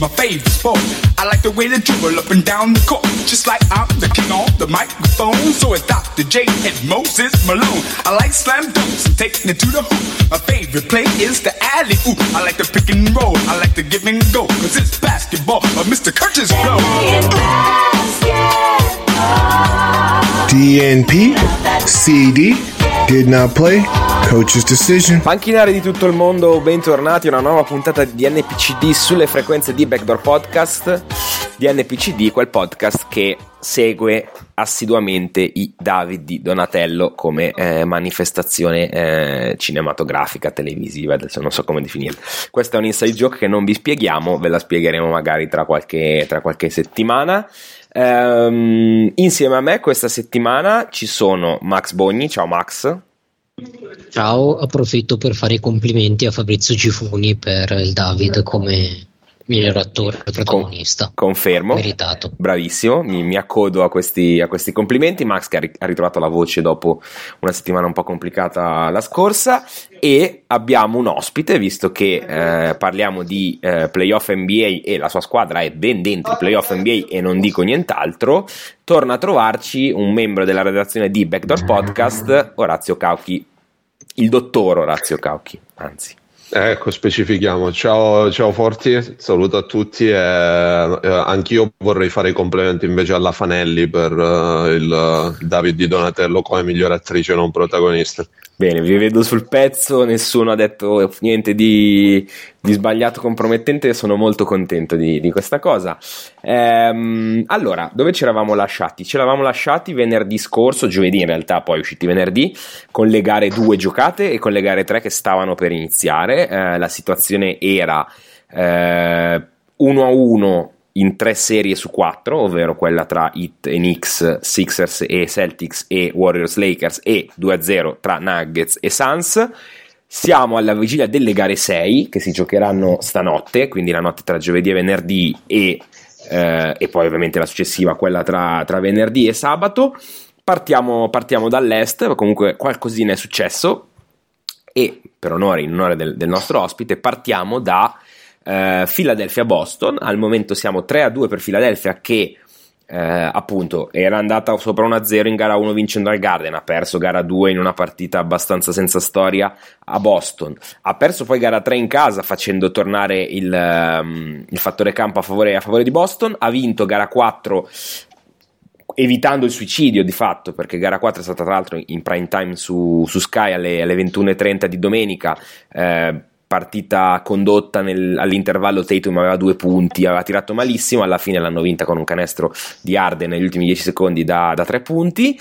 My favorite sport. I like the way they dribble up and down the court. Just like I'm the king on the microphone. So it's Dr. J and Moses Malone. I like slam dunks and taking it to the hoop. My favorite play is the alley oop. I like the pick and roll. I like the give and go. Cause it's basketball of Mr. Curtis. Playing basketball. DNP, CD, did not play, coach's decision. Panchinari di tutto il mondo, bentornati a una nuova puntata di NPCD sulle frequenze di Backdoor Podcast. Di NPCD, quel podcast che segue assiduamente i David di Donatello come eh, manifestazione eh, cinematografica, televisiva, adesso non so come definirla. Questa è un inside joke che non vi spieghiamo, ve la spiegheremo magari tra qualche, tra qualche settimana. Ehm, insieme a me questa settimana ci sono Max Bogni, ciao Max. Ciao, approfitto per fare i complimenti a Fabrizio Gifuni per il David come miglior attore protagonista. Confermo. Meritato. Bravissimo, mi, mi accodo a questi, a questi complimenti. Max che ha, ri- ha ritrovato la voce dopo una settimana un po' complicata la scorsa e abbiamo un ospite, visto che eh, parliamo di eh, playoff NBA e la sua squadra è ben dentro i playoff NBA e non dico nient'altro, torna a trovarci un membro della redazione di Backdoor Podcast, Orazio Cauchi, il dottor Orazio Cauchi, anzi. Ecco, specifichiamo. Ciao, ciao Forti, saluto a tutti e eh, anch'io vorrei fare i complimenti invece alla Fanelli per eh, il David di Donatello come miglior attrice non protagonista. Bene, vi vedo sul pezzo, nessuno ha detto niente di, di sbagliato, compromettente, sono molto contento di, di questa cosa. Ehm, allora, dove ci eravamo lasciati? Ci eravamo lasciati venerdì scorso, giovedì in realtà, poi usciti venerdì, con le gare 2 giocate e con le gare 3 che stavano per iniziare. Eh, la situazione era eh, 1 a 1 in tre serie su quattro, ovvero quella tra Heat e Knicks, Sixers e Celtics e Warriors Lakers e 2-0 tra Nuggets e Suns. Siamo alla vigilia delle gare 6 che si giocheranno stanotte, quindi la notte tra giovedì e venerdì e, eh, e poi ovviamente la successiva, quella tra, tra venerdì e sabato. Partiamo, partiamo dall'est, comunque qualcosina è successo e per onore, in onore del, del nostro ospite, partiamo da eh, Philadelphia-Boston. Al momento siamo 3-2 per Philadelphia che eh, appunto era andata sopra 1-0 in gara 1 vincendo al Garden, ha perso gara 2 in una partita abbastanza senza storia a Boston, ha perso poi gara 3 in casa facendo tornare il, um, il fattore campo a favore, a favore di Boston, ha vinto gara 4 evitando il suicidio di fatto, perché gara 4 è stata tra l'altro in prime time su, su Sky alle, alle 21.30 di domenica. Eh, partita condotta nel, all'intervallo Tatum aveva due punti, aveva tirato malissimo, alla fine l'hanno vinta con un canestro di Arden negli ultimi 10 secondi da, da tre punti.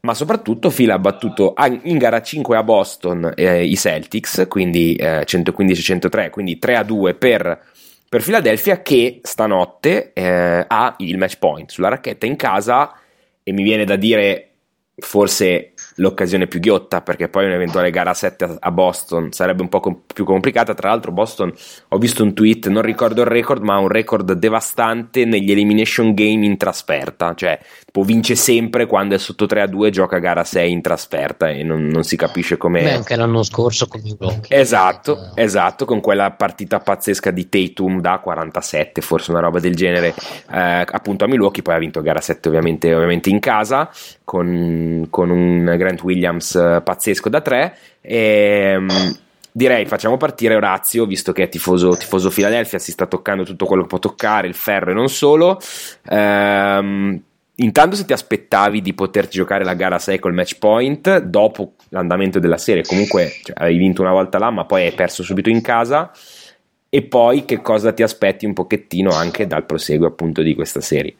Ma soprattutto Fila ha battuto in gara 5 a Boston eh, i Celtics, quindi eh, 115-103, quindi 3-2 per, per Philadelphia che stanotte eh, ha il match point sulla racchetta in casa e mi viene da dire forse l'occasione più ghiotta perché poi un'eventuale gara 7 a Boston sarebbe un po' com- più complicata. Tra l'altro Boston ho visto un tweet non ricordo il record ma ha un record devastante negli elimination game in trasferta. Cioè tipo vince sempre quando è sotto 3 a 2 gioca gara 6 in trasferta e non, non si capisce come Beh, anche l'anno scorso con i blocchi. Esatto, esatto, con quella partita pazzesca di Tatum da 47, forse una roba del genere, eh, appunto a Milwaukee, poi ha vinto gara 7 ovviamente, ovviamente in casa, con, con un Grant Williams eh, pazzesco da 3. E, mm, direi facciamo partire Orazio, visto che è tifoso, tifoso Philadelphia, si sta toccando tutto quello che può toccare, il ferro e non solo. Ehm, Intanto se ti aspettavi di poterti giocare la gara 6 col match point dopo l'andamento della serie, comunque cioè, avevi vinto una volta là ma poi hai perso subito in casa e poi che cosa ti aspetti un pochettino anche dal proseguo appunto di questa serie.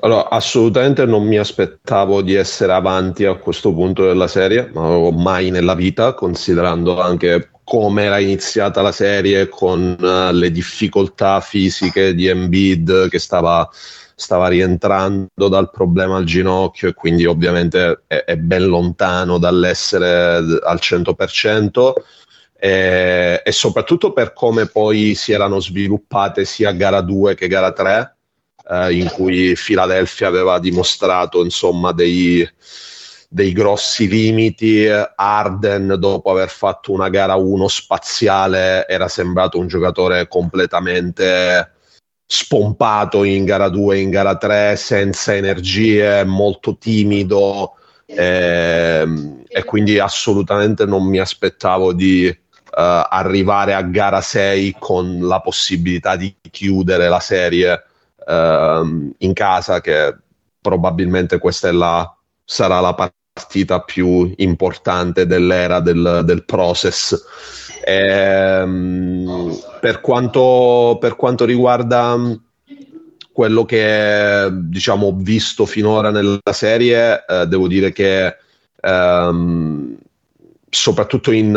Allora, assolutamente non mi aspettavo di essere avanti a questo punto della serie, ma mai nella vita, considerando anche come era iniziata la serie con uh, le difficoltà fisiche di Embiid che stava stava rientrando dal problema al ginocchio e quindi ovviamente è, è ben lontano dall'essere al 100% e, e, soprattutto per come poi si erano sviluppate sia gara 2 che gara 3 eh, in cui Philadelphia aveva dimostrato insomma dei, dei grossi limiti. Arden dopo aver fatto una gara 1 spaziale era sembrato un giocatore completamente spompato in gara 2 in gara 3 senza energie molto timido ehm, e quindi assolutamente non mi aspettavo di uh, arrivare a gara 6 con la possibilità di chiudere la serie uh, in casa che probabilmente questa è la, sarà la partita più importante dell'era del, del process. Ehm, per, quanto, per quanto riguarda quello che diciamo ho visto finora nella serie, eh, devo dire che ehm, soprattutto in,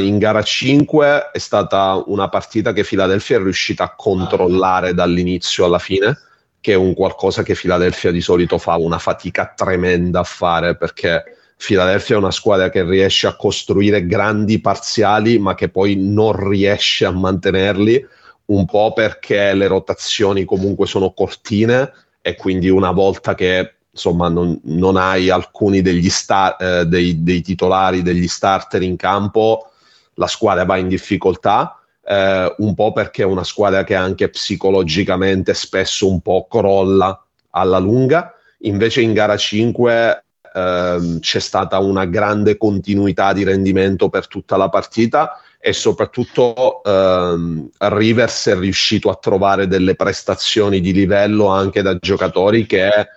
in, gara 5 è stata una partita che Philadelphia è riuscita a controllare dall'inizio alla fine, che è un qualcosa che Philadelphia di solito fa una fatica tremenda a fare perché Philadelphia è una squadra che riesce a costruire grandi parziali, ma che poi non riesce a mantenerli, un po' perché le rotazioni comunque sono cortine e quindi una volta che insomma non, non hai alcuni degli sta- eh, dei, dei, titolari, degli starter in campo, la squadra va in difficoltà. Eh, un po' perché è una squadra che anche psicologicamente spesso un po' crolla alla lunga. Invece in gara 5 ehm, c'è stata una grande continuità di rendimento per tutta la partita e soprattutto ehm, Rivers è riuscito a trovare delle prestazioni di livello anche da giocatori che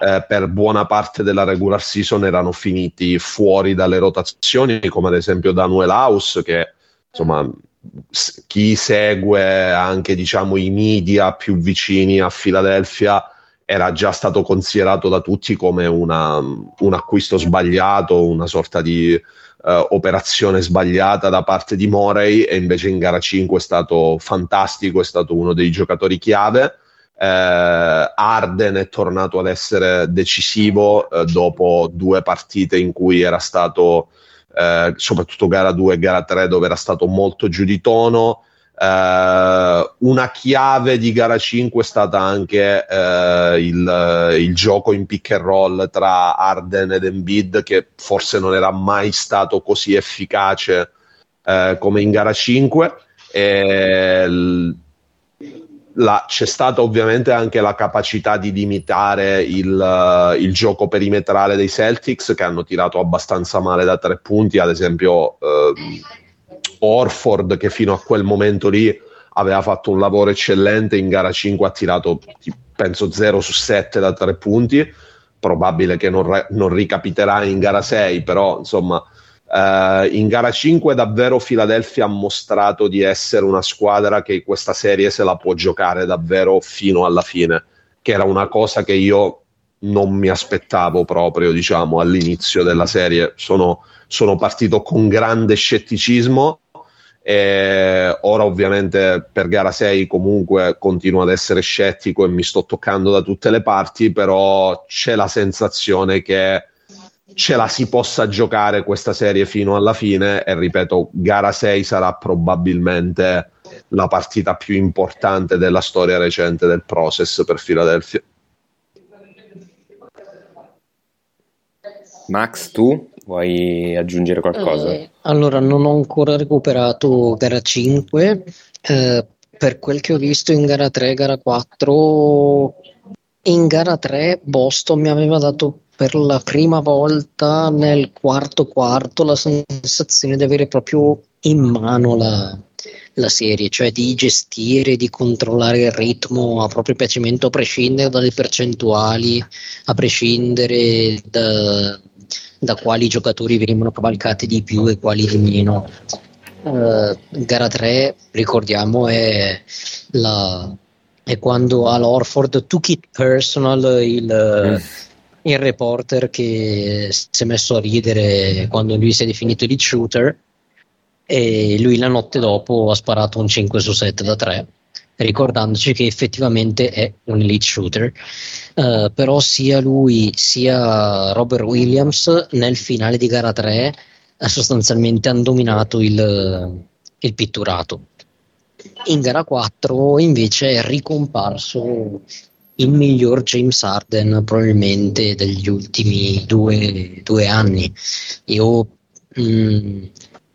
eh, per buona parte della regular season erano finiti fuori dalle rotazioni, come ad esempio Daniel House, che insomma chi segue anche diciamo i media più vicini a Philadelphia era già stato considerato da tutti come una, un acquisto sbagliato, una sorta di uh, operazione sbagliata da parte di Morey e invece in gara 5 è stato fantastico, è stato uno dei giocatori chiave. Uh, Arden è tornato ad essere decisivo uh, dopo due partite in cui era stato, soprattutto gara 2 e gara 3, dove era stato molto giù di tono. Uh, una chiave di gara 5 è stata anche uh, il, il, gioco in pick and roll tra Arden ed Embiid che forse non era mai stato così efficace uh, come in gara 5 e l- la, c'è stata ovviamente anche la capacità di limitare il, il, gioco perimetrale dei Celtics che hanno tirato abbastanza male da tre punti ad esempio Orford che fino a quel momento lì aveva fatto un lavoro eccellente, in gara 5 ha tirato penso 0 su 7 da 3 punti, probabile che non, non ricapiterà in gara 6, però insomma Uh, in gara 5 davvero Philadelphia ha mostrato di essere una squadra che questa serie se la può giocare davvero fino alla fine, che era una cosa che io non mi aspettavo proprio diciamo all'inizio della serie. Sono, sono partito con grande scetticismo e ora ovviamente per gara 6 comunque continuo ad essere scettico e mi sto toccando da tutte le parti, però c'è la sensazione che ce la si possa giocare questa serie fino alla fine e ripeto, gara 6 sarà probabilmente la partita più importante della storia recente del process per Philadelphia. Max, tu vuoi aggiungere qualcosa? Eh, allora, non ho ancora recuperato gara 5. eh, per quel che ho visto in gara 3, gara 4, in gara 3 Boston mi aveva dato per la prima volta nel quarto quarto la sensazione di avere proprio in mano la, la serie, cioè di gestire, di controllare il ritmo a proprio piacimento, a prescindere dalle percentuali, a prescindere da, da quali giocatori venivano cavalcati di più e quali di meno. Uh, gara 3, ricordiamo, è, la, è quando Al Orford took it personal il, mm. Il reporter che si è messo a ridere quando lui si è definito lead shooter e lui la notte dopo ha sparato un 5 su 7 da 3 ricordandoci che effettivamente è un elite shooter. Uh, però sia lui sia Robert Williams nel finale di gara 3 sostanzialmente hanno dominato il, il pitturato. In gara 4 invece è ricomparso il miglior James Harden probabilmente degli ultimi due, due anni. Io mh, mm,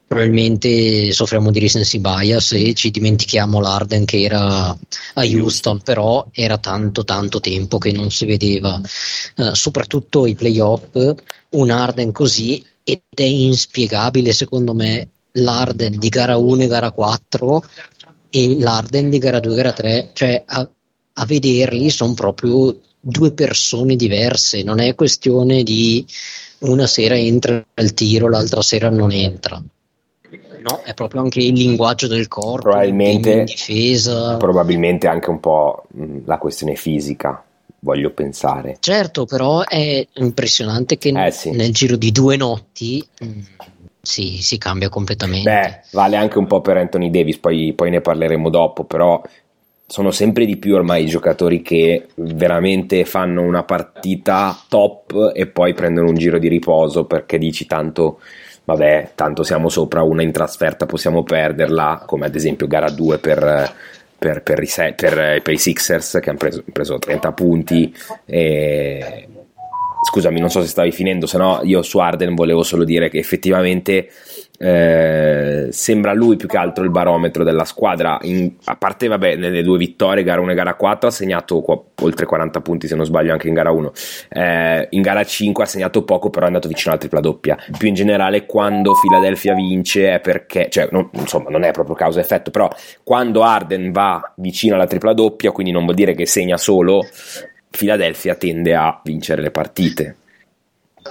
probabilmente soffriamo di recency bias e ci dimentichiamo l'Arden che era a Houston, però era tanto tanto tempo che non si vedeva, uh, soprattutto i playoff, un Arden così ed è inspiegabile secondo me l'Arden di gara 1 e gara 4 e l'Arden di gara 2 e gara 3, cioè a, a vederli sono proprio due persone diverse, non è questione di una sera entra il tiro, l'altra sera non entra no, è proprio anche il linguaggio del corpo, probabilmente, in difesa. Probabilmente anche un po' la questione fisica, voglio pensare. Certo, però è impressionante che eh, sì. nel giro di due notti si, si, cambia completamente. Beh, vale anche un po' per Anthony Davis, poi, poi ne parleremo dopo, però sono sempre di più ormai i giocatori che veramente fanno una partita top e poi prendono un giro di riposo perché dici tanto vabbè, tanto siamo sopra una in trasferta, possiamo perderla, come ad esempio gara 2 per, per, per, i, per, per i Sixers che hanno preso, preso 30 punti. E... Scusami, non so se stavi finendo, se no io su Arden volevo solo dire che effettivamente eh, sembra lui più che altro il barometro della squadra. In, a parte, vabbè, nelle due vittorie, gara 1 e gara 4, ha segnato qua, oltre 40 punti, se non sbaglio, anche in gara 1. Eh, in gara 5 ha segnato poco, però è andato vicino alla tripla doppia. Più in generale, quando Philadelphia vince è perché, cioè, non, insomma, non è proprio causa-effetto, però quando Arden va vicino alla tripla doppia, quindi non vuol dire che segna solo, Philadelphia tende a vincere le partite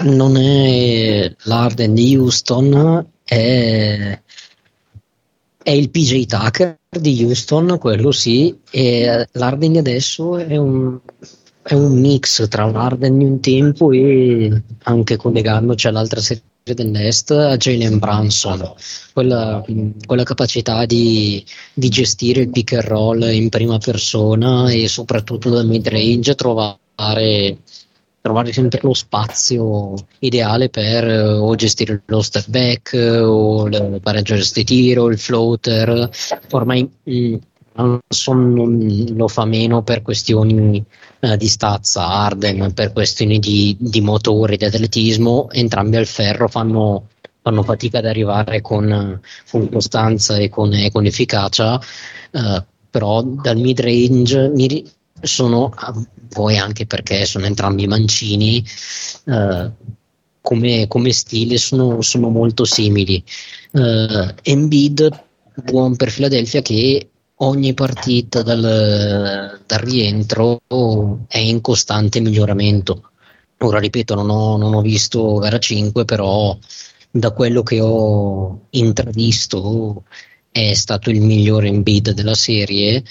non è l'Arden di Houston è, è il PJ Tucker di Houston, quello sì, e l'Arden adesso è un, è un mix tra l'Arden di un tempo e anche collegandoci all'altra serie dell'Est a Jalen Branson quella, quella capacità di, di, gestire il pick and roll in prima persona e soprattutto dal mid range trovare trovare sempre lo spazio ideale per eh, o gestire lo step back eh, o il pareggio di tiro, il floater. Ormai mh, mm, lo fa meno per questioni uh, di stazza, Arden per questioni di, di, motore, di atletismo, entrambi al ferro fanno, fanno fatica ad arrivare con, con costanza e con, e con efficacia, uh, però dal mid range mi, sono, poi anche perché sono entrambi mancini, eh, come, come, stile sono, sono, molto simili. Eh, Embiid, buon per Philadelphia che ogni partita dal, dal, rientro è in costante miglioramento. Ora ripeto, non ho, non ho visto gara 5, però da quello che ho intravisto è stato il migliore Embiid della serie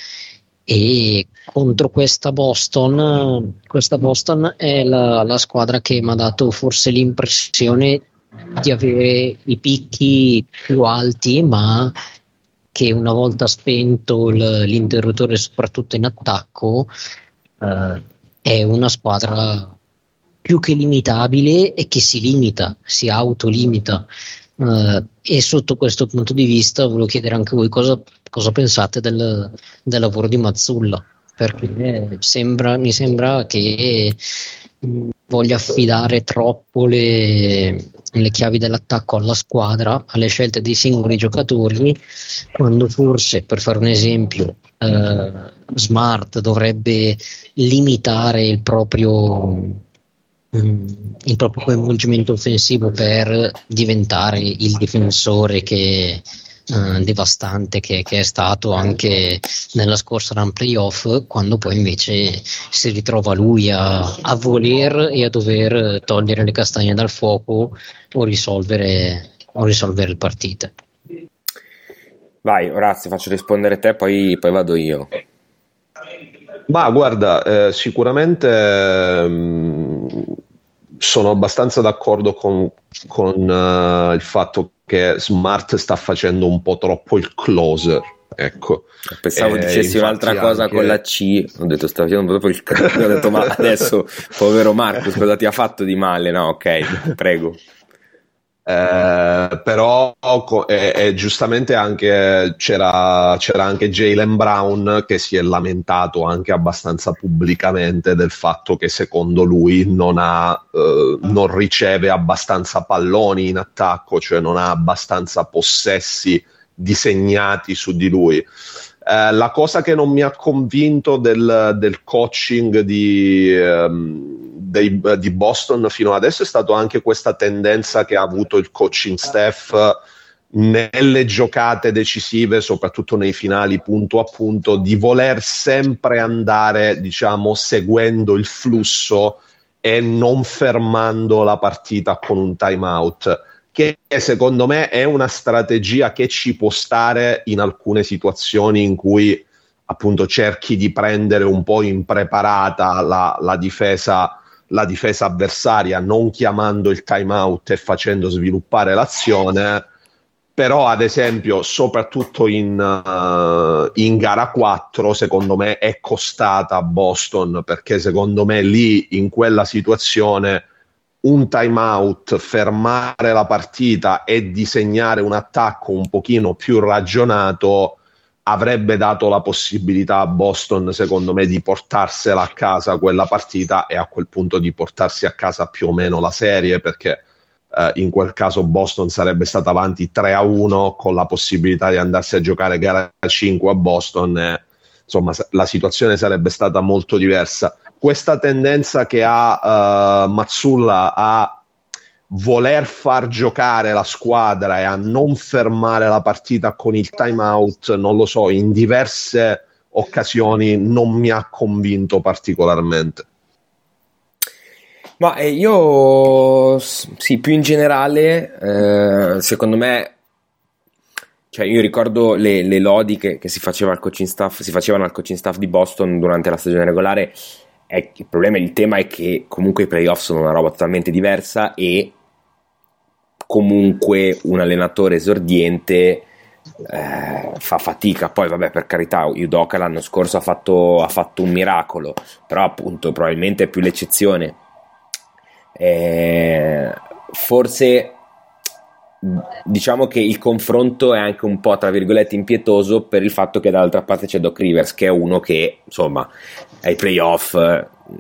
e contro questa Boston, questa Boston è la, la squadra che mi ha dato forse l'impressione di avere i picchi più alti, ma che una volta spento l'interruttore, soprattutto in attacco, eh, è una squadra più che limitabile e che si limita, si autolimita. Uh, e sotto questo punto di vista volevo chiedere anche voi cosa, cosa pensate del, del, lavoro di Mazzulla, perché sembra, mi sembra che mh, voglia affidare troppo le, le chiavi dell'attacco alla squadra, alle scelte dei singoli giocatori, quando forse, per fare un esempio, eh, Smart dovrebbe limitare il proprio Mm, il proprio coinvolgimento offensivo per diventare il difensore che, uh, devastante che, che, è stato anche nella scorsa run playoff quando poi invece si ritrova lui a, a, voler e a dover togliere le castagne dal fuoco o risolvere, o risolvere le partite. Vai Orazio faccio rispondere te poi, poi vado io. Ma guarda, eh, sicuramente eh, sono abbastanza d'accordo con, con uh, il fatto che Smart sta facendo un po' troppo il closer. Ecco. Pensavo eh, dicessi un'altra cosa anche... con la C, ho detto stavo facendo proprio il cazzo, ho detto ma adesso povero Marcus cosa ti ha fatto di male? No, ok, prego. Eh, però e, e giustamente anche c'era, c'era anche Jalen Brown che si è lamentato anche abbastanza pubblicamente del fatto che secondo lui non, ha, eh, non riceve abbastanza palloni in attacco, cioè non ha abbastanza possessi disegnati su di lui. Eh, la cosa che non mi ha convinto del, del coaching di, um, dei, di Boston fino adesso è stata anche questa tendenza che ha avuto il coaching staff nelle giocate decisive, soprattutto nei finali punto a punto, di voler sempre andare, diciamo, seguendo il flusso e non fermando la partita con un timeout, che secondo me è una strategia che ci può stare in alcune situazioni in cui appunto cerchi di prendere un po' impreparata la, la difesa la difesa avversaria non chiamando il timeout e facendo sviluppare l'azione però ad esempio soprattutto in, uh, in, gara 4 secondo me è costata a Boston perché secondo me lì in quella situazione un timeout, fermare la partita e disegnare un attacco un pochino più ragionato avrebbe dato la possibilità a Boston, secondo me, di portarsela a casa quella partita e a quel punto di portarsi a casa più o meno la serie, perché eh, in quel caso Boston sarebbe stata avanti 3 a 1 con la possibilità di andarsi a giocare gara 5 a Boston. E, insomma, la situazione sarebbe stata molto diversa. Questa tendenza che ha uh, Mazzulla a voler far giocare la squadra e a non fermare la partita con il timeout, non lo so, in diverse occasioni non mi ha convinto particolarmente. Ma eh, io, sì, più in generale, eh, secondo me, cioè io ricordo le, le lodi che, che, si, faceva staff, si facevano al coaching staff di Boston durante la stagione regolare. Il problema, il tema è che comunque i playoff sono una roba totalmente diversa e comunque un allenatore esordiente eh, fa fatica. Poi, vabbè, per carità, Udoka l'anno scorso ha fatto, ha fatto, un miracolo, però appunto probabilmente è più l'eccezione. Eh, forse diciamo che il confronto è anche un po' tra virgolette impietoso per il fatto che dall'altra parte c'è Doc Rivers che è uno che insomma ai playoff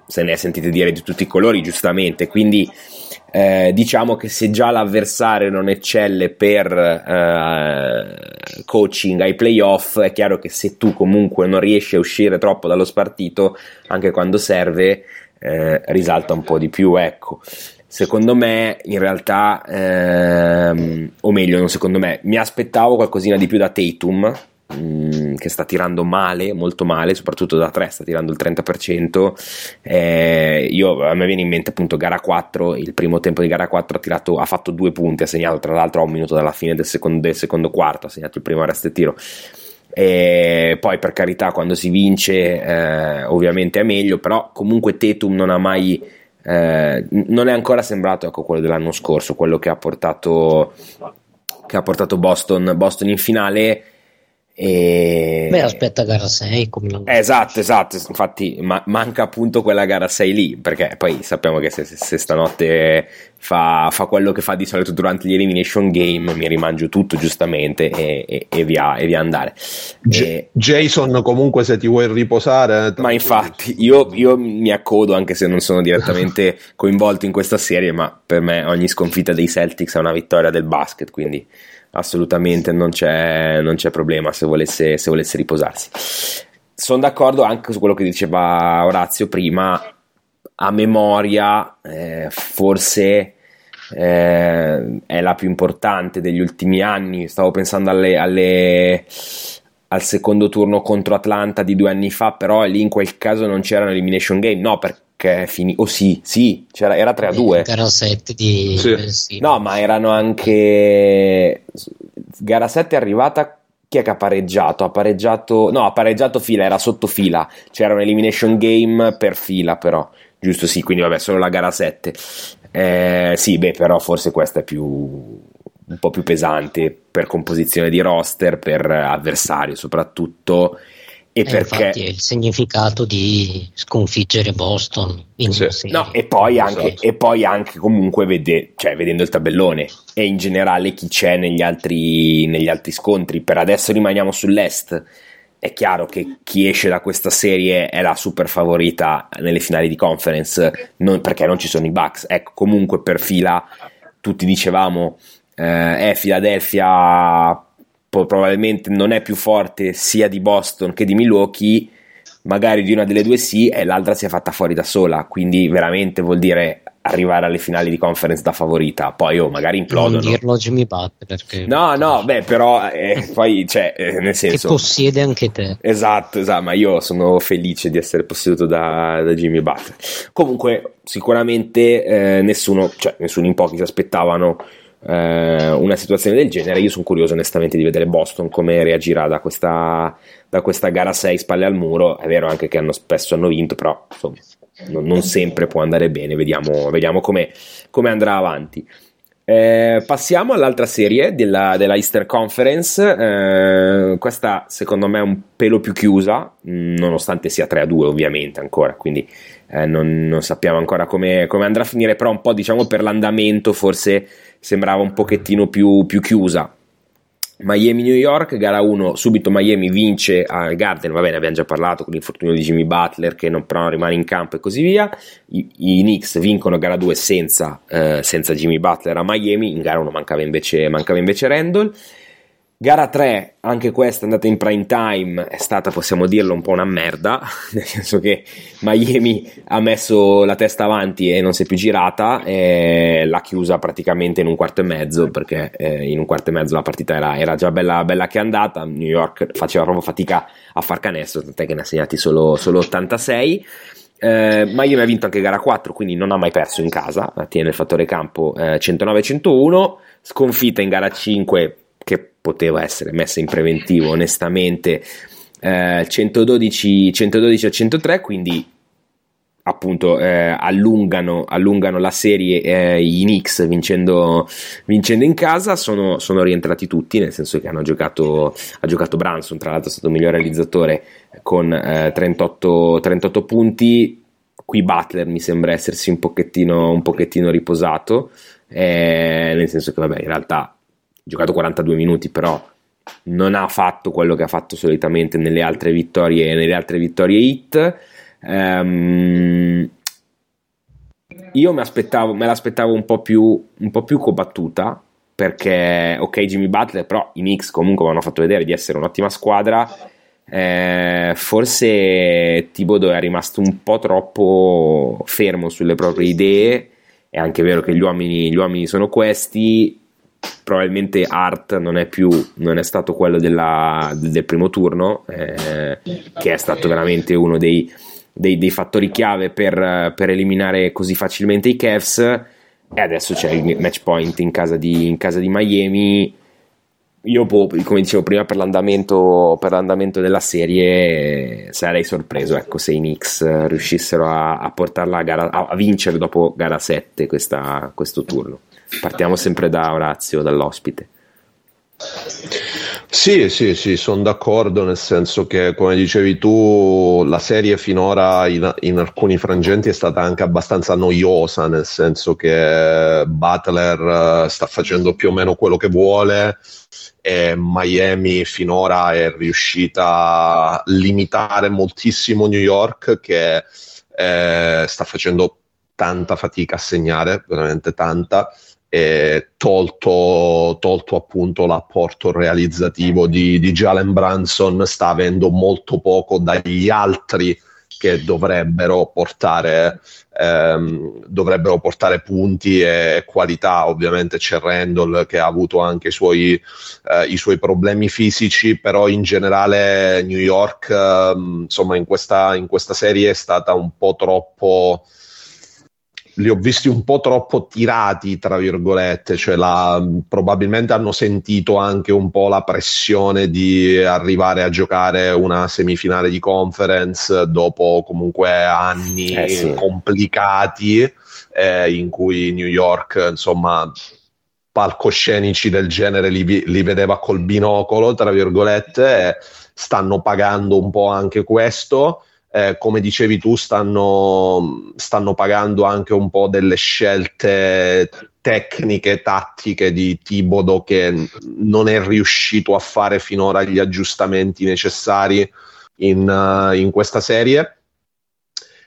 se ne è sentito dire di tutti i colori giustamente quindi eh, diciamo che se già l'avversario non eccelle per eh, coaching ai playoff, è chiaro che se tu comunque non riesci a uscire troppo dallo spartito, anche quando serve, eh, risalta un po' di più. Ecco. Secondo me, in realtà, ehm, o meglio, non secondo me, mi aspettavo qualcosina di più da Tatum Mm, che sta tirando male, molto male, soprattutto da 3 sta tirando il 30%. Eh, io, a me viene in mente appunto gara 4, il primo tempo di gara 4 ha, tirato, ha fatto due punti, ha segnato tra l'altro a un minuto dalla fine del secondo, del secondo quarto, ha segnato il primo arresto e tiro. E poi per carità quando si vince eh, ovviamente è meglio, però comunque Tetum non ha mai... Eh, non è ancora sembrato ecco, quello dell'anno scorso, quello che ha portato, che ha portato Boston, Boston in finale E... Beh, aspetta gara 6 come lo... Eh, esatto, esatto, infatti ma- manca appunto quella gara 6 lì, perché poi sappiamo che se, se- se stanotte fa, fa quello che fa di solito durante gli elimination game, mi rimangio tutto giustamente e, e- e via, e via andare. E- Jason, comunque, se ti vuoi riposare, ma infatti io, io mi accodo anche se non sono direttamente coinvolto in questa serie, ma per me ogni sconfitta dei Celtics è una vittoria del basket, quindi assolutamente non c'è, non c'è problema se volesse, se volesse riposarsi. Sono d'accordo anche su quello che diceva Orazio prima, a memoria eh, forse eh, è la più importante degli ultimi anni, stavo pensando alle, alle- al secondo turno contro Atlanta di due anni fa, però lì in quel caso non c'era un elimination game, no perché finì, oh sì, sì, c'era, era 3 a 2. Gara 7 di... Sì. sì. No, ma erano anche. Gara 7 è arrivata. Chi è che ha pareggiato? Ha pareggiato. No, ha pareggiato fila, era sotto fila. C'era un elimination game per fila, però. Giusto, sì, quindi vabbè, solo la gara 7. Eh, sì, beh, però forse questa è più. un po' più pesante per composizione di roster, per avversario soprattutto. E Eh, perché. Infatti è il significato di sconfiggere Boston in Sì. No, e poi anche, Esatto. e poi anche comunque vede- cioè, vedendo il tabellone e in generale chi c'è negli altri, negli altri scontri. Per adesso rimaniamo sull'est. È chiaro che chi esce da questa serie è la super favorita nelle finali di conference, non- perché non ci sono i Bucks. Ecco, comunque per fila tutti dicevamo eh, è Philadelphia probabilmente non è più forte sia di Boston che di Milwaukee, magari di una delle due sì e l'altra si è fatta fuori da sola, quindi veramente vuol dire arrivare alle finali di conference da favorita, poi oh, magari non implodono. dirlo a Jimmy Butler che, No, no, beh, però eh, poi, cioè, eh, nel che senso... possiede anche te. Esatto, esatto, ma io sono felice di essere posseduto da, da Jimmy Butler. Comunque, sicuramente eh, nessuno, cioè nessuno in pochi si aspettavano eh, una situazione del genere. Io sono curioso onestamente di vedere Boston come reagirà da questa, da questa gara 6 spalle al muro. È vero anche che hanno, spesso hanno vinto, però insomma, non, non sempre può andare bene. Vediamo, vediamo come, andrà avanti. Eh, passiamo all'altra serie della, della Eastern Conference. Eh, questa secondo me è un pelo più chiusa, nonostante sia 3 a 2, ovviamente ancora. Quindi eh, non, non sappiamo ancora come, come andrà a finire. Però, un po' diciamo per l'andamento, forse sembrava un pochettino più, più chiusa. Miami-New York, gara 1, subito Miami vince al Garden, va bene, abbiamo già parlato con l'infortunio di Jimmy Butler che non, però non rimane in campo e così via. I, i Knicks vincono gara 2 senza, eh, senza Jimmy Butler a Miami, in gara 1 mancava invece, mancava invece Randall. Gara 3, anche questa è andata in prime time, è stata, possiamo dirlo, un po' una merda, nel senso che Miami ha messo la testa avanti e non si è più girata, e l'ha chiusa praticamente in un quarto e mezzo, perché eh, in un quarto e mezzo la partita era, era già bella, bella che è andata, New York faceva proprio fatica a far canestro, tant'è che ne ha segnati solo, solo 86. Eh, Miami ha vinto anche gara 4, quindi non ha mai perso in casa, tiene il fattore campo eh, 109-101, sconfitta in gara 5 che poteva essere messa in preventivo onestamente. Eh, 112, 112 a 103 quindi appunto eh, allungano, allungano la serie eh, i Knicks vincendo, vincendo in casa. Sono, sono rientrati tutti nel senso che hanno giocato ha giocato Branson tra l'altro è stato il miglior realizzatore con eh, 38, 38 punti. Qui Butler mi sembra essersi un pochettino, un pochettino riposato. Eh, nel senso che vabbè in realtà giocato 42 minuti però non ha fatto quello che ha fatto solitamente nelle altre vittorie nelle altre vittorie hit Ehm, io aspettavo, me l'aspettavo un po' più, un po' più combattuta perché, ok, Jimmy Butler, però i Knicks comunque mi hanno fatto vedere di essere un'ottima squadra. Eh, forse Thibodeau è rimasto un po' troppo fermo sulle proprie idee. È anche vero che gli uomini, gli uomini sono questi. Probabilmente Art non è più non è stato quello della- del primo turno, eh, che è stato veramente uno dei, dei- dei fattori chiave per, per eliminare così facilmente i Cavs. E adesso c'è il match point in casa di, in casa di Miami. Io, boh, come dicevo prima, per l'andamento, per l'andamento della serie sarei sorpreso ecco, se i Knicks riuscissero a, a portarla a, gara, a vincere dopo gara 7 questa- questo turno. Partiamo sempre da Orazio, dall'ospite. Sì, sì, sì, sono d'accordo, nel senso che, come dicevi tu, la serie finora in, in, alcuni frangenti è stata anche abbastanza noiosa, nel senso che Butler eh, sta facendo più o meno quello che vuole e Miami finora è riuscita a limitare moltissimo New York che eh, sta facendo tanta fatica a segnare, veramente tanta eh, tolto, tolto, appunto l'apporto realizzativo di, di Jalen Branson, sta avendo molto poco dagli altri che dovrebbero portare, ehm, dovrebbero portare punti e qualità. Ovviamente c'è Randall che ha avuto anche i suoi, eh, i suoi problemi fisici, però in generale New York, eh, insomma, in questa, in questa serie è stata un po' troppo li ho visti un po' troppo tirati, tra virgolette, cioè la, probabilmente hanno sentito anche un po' la pressione di arrivare a giocare una semifinale di conference dopo comunque anni eh sì. complicati eh, in cui New York, insomma, palcoscenici del genere li, li vedeva col binocolo, tra virgolette, stanno pagando un po' anche questo eh, come dicevi tu, stanno, stanno, pagando anche un po' delle scelte tecniche, tattiche di Tibodo che non è riuscito a fare finora gli aggiustamenti necessari in, uh, in questa serie.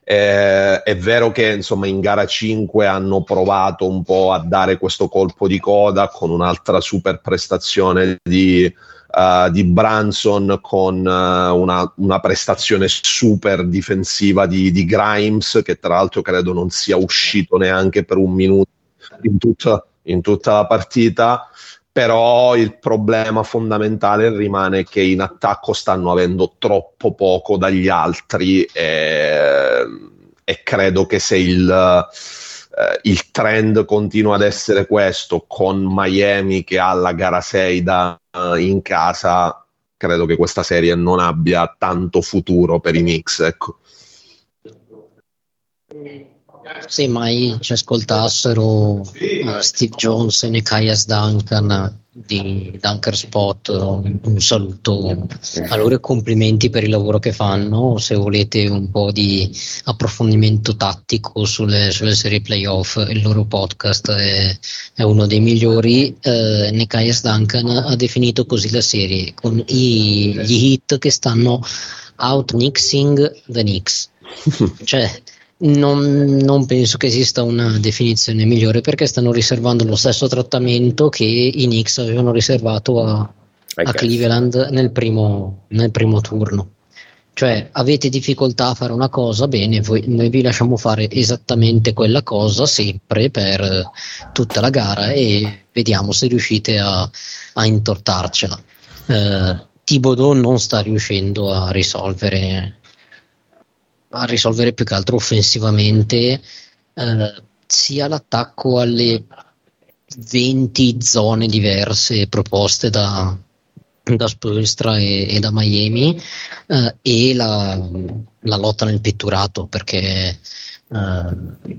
Eh, è vero che insomma in gara 5 hanno provato un po' a dare questo colpo di coda con un'altra super prestazione di, uh, di Branson con uh, una, una, prestazione super difensiva di, di, Grimes, che tra l'altro credo non sia uscito neanche per un minuto in tutta, in tutta la partita. Però il problema fondamentale rimane che in attacco stanno avendo troppo poco dagli altri e, e credo che se il, Uh, il trend continua ad essere questo con Miami che ha la gara 6 da, uh, in casa, credo che questa serie non abbia tanto futuro per i Knicks. Ecco. Se mai ci ascoltassero uh, Steve Jones e Nikias Duncan di Dunker Spot, un, un saluto a loro e complimenti per il lavoro che fanno. Se volete un po' di approfondimento tattico sulle, sulle serie playoff, il loro podcast è, è uno dei migliori. Eh, Nikias Duncan ha definito così la serie con i, gli hit che stanno out-nixing the Knicks. cioè non, non, penso che esista una definizione migliore perché stanno riservando lo stesso trattamento che i Knicks avevano riservato a, a Cleveland nel primo, nel primo, turno. Cioè avete difficoltà a fare una cosa, bene, voi, noi vi lasciamo fare esattamente quella cosa sempre per tutta la gara e vediamo se riuscite a, a intortarcela. Eh, Thibodeau non sta riuscendo a risolvere a risolvere più che altro offensivamente eh, sia l'attacco alle 20 zone diverse proposte da, da Spolstra e, e, da Miami eh, e la, la, lotta nel pitturato perché eh,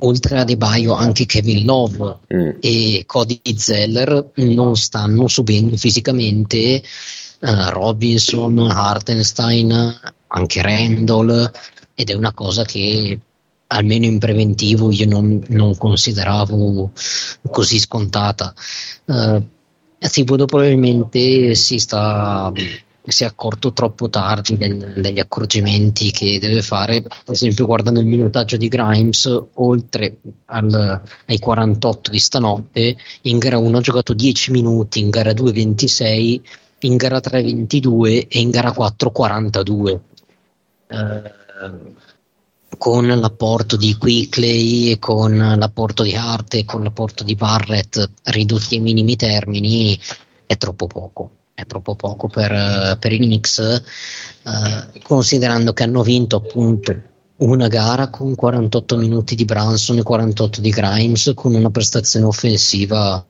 Oltre a De Baio anche Kevin Love e Cody Zeller non stanno subendo fisicamente eh, Robinson, Hartenstein, anche Randall ed è una cosa che almeno in preventivo io non, non consideravo così scontata. Eh, Thibodeau probabilmente si sta si è accorto troppo tardi del- degli accorgimenti che deve fare, per esempio guardando il minutaggio di Grimes, oltre al- ai 48 di stanotte, in gara 1 ha giocato 10 minuti, in gara 2 26, in gara 3 22 e in gara 4 42. Eh, con l'apporto di Quickley e con l'apporto di Hart e con l'apporto di Barrett ridotti ai minimi termini è troppo poco è troppo poco per, per i Knicks eh, considerando che hanno vinto appunto una gara con 48 minuti di Branson e 48 di Grimes con una prestazione offensiva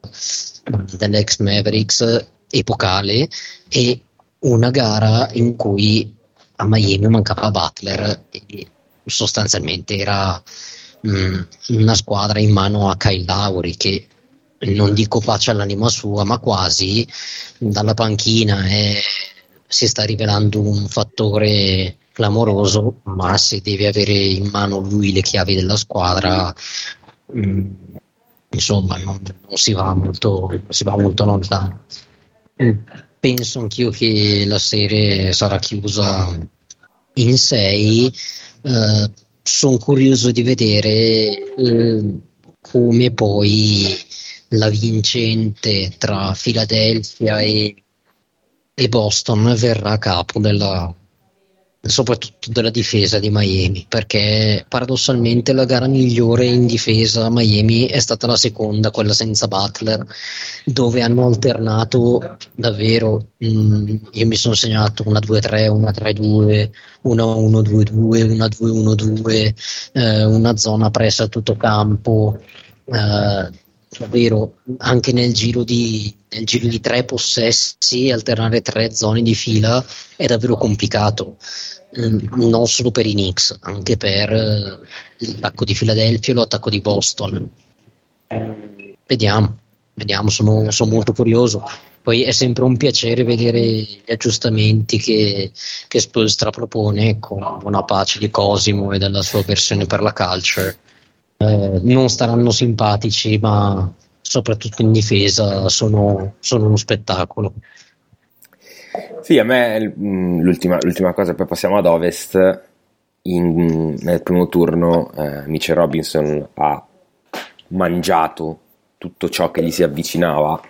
dell'ex Mavericks epocale e una gara in cui a Miami mancava Butler e sostanzialmente era mh, una squadra in mano a Kyle Lowry che non dico pace all'anima sua ma quasi dalla panchina è- si sta rivelando un fattore clamoroso ma se deve avere in mano lui le chiavi della squadra mh, insomma non, non si va molto si va molto lontano. Eh, penso anch'io che la serie sarà chiusa in 6 sono curioso di vedere eh, come poi la vincente tra Philadelphia e, e Boston verrà a capo della, soprattutto della difesa di Miami perché paradossalmente la gara migliore in difesa a Miami è stata la seconda, quella senza Butler dove hanno alternato davvero mm, io mi sono segnato una 2-3, una 3-2 una 1-2-2, una 2-1-2 eh, una zona pressa a tutto campo eh, davvero anche nel giro di nel giro di tre possessi alternare tre zone di fila è davvero complicato. Mm, non solo per i Knicks anche per eh, l'attacco di Philadelphia e l'attacco di Boston. Vediamo vediamo sono, sono molto curioso. Poi è sempre un piacere vedere gli aggiustamenti che, che Spolstra propone con una pace di Cosimo e della sua versione per la culture eh, non staranno simpatici, ma soprattutto in difesa sono, sono uno spettacolo. Sì, a me mh, l'ultima, l'ultima cosa, poi passiamo ad Ovest. In- nel primo turno, eh, Mitchell Robinson ha mangiato tutto ciò che gli si avvicinava